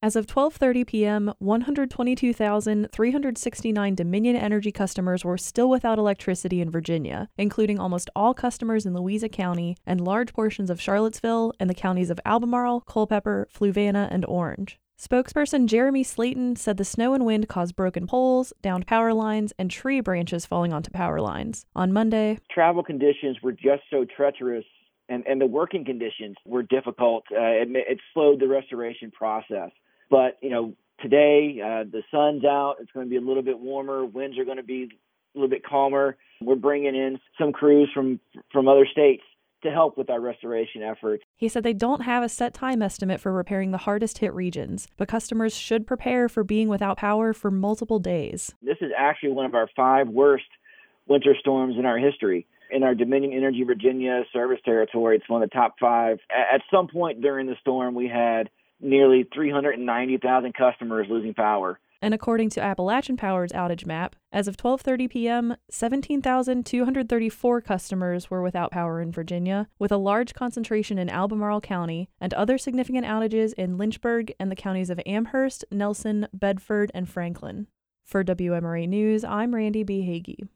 As of 12:30 p.m., 122,369 Dominion Energy customers were still without electricity in Virginia, including almost all customers in Louisa County and large portions of Charlottesville and the counties of Albemarle, Culpeper, Fluvanna, and Orange. Spokesperson Jeremy Slayton said the snow and wind caused broken poles, downed power lines, and tree branches falling onto power lines. On Monday, travel conditions were just so treacherous and, and the working conditions were difficult. Uh, it, it slowed the restoration process. But you know, today uh, the sun's out. It's going to be a little bit warmer. Winds are going to be a little bit calmer. We're bringing in some crews from from other states to help with our restoration efforts. He said they don't have a set time estimate for repairing the hardest hit regions, but customers should prepare for being without power for multiple days. This is actually one of our five worst winter storms in our history. In our Dominion Energy Virginia service territory, it's one of the top five. At some point during the storm, we had nearly 390,000 customers losing power. And according to Appalachian Power's outage map, as of 12:30 p.m., 17,234 customers were without power in Virginia, with a large concentration in Albemarle County and other significant outages in Lynchburg and the counties of Amherst, Nelson, Bedford, and Franklin. For WMRA News, I'm Randi B. Hagi.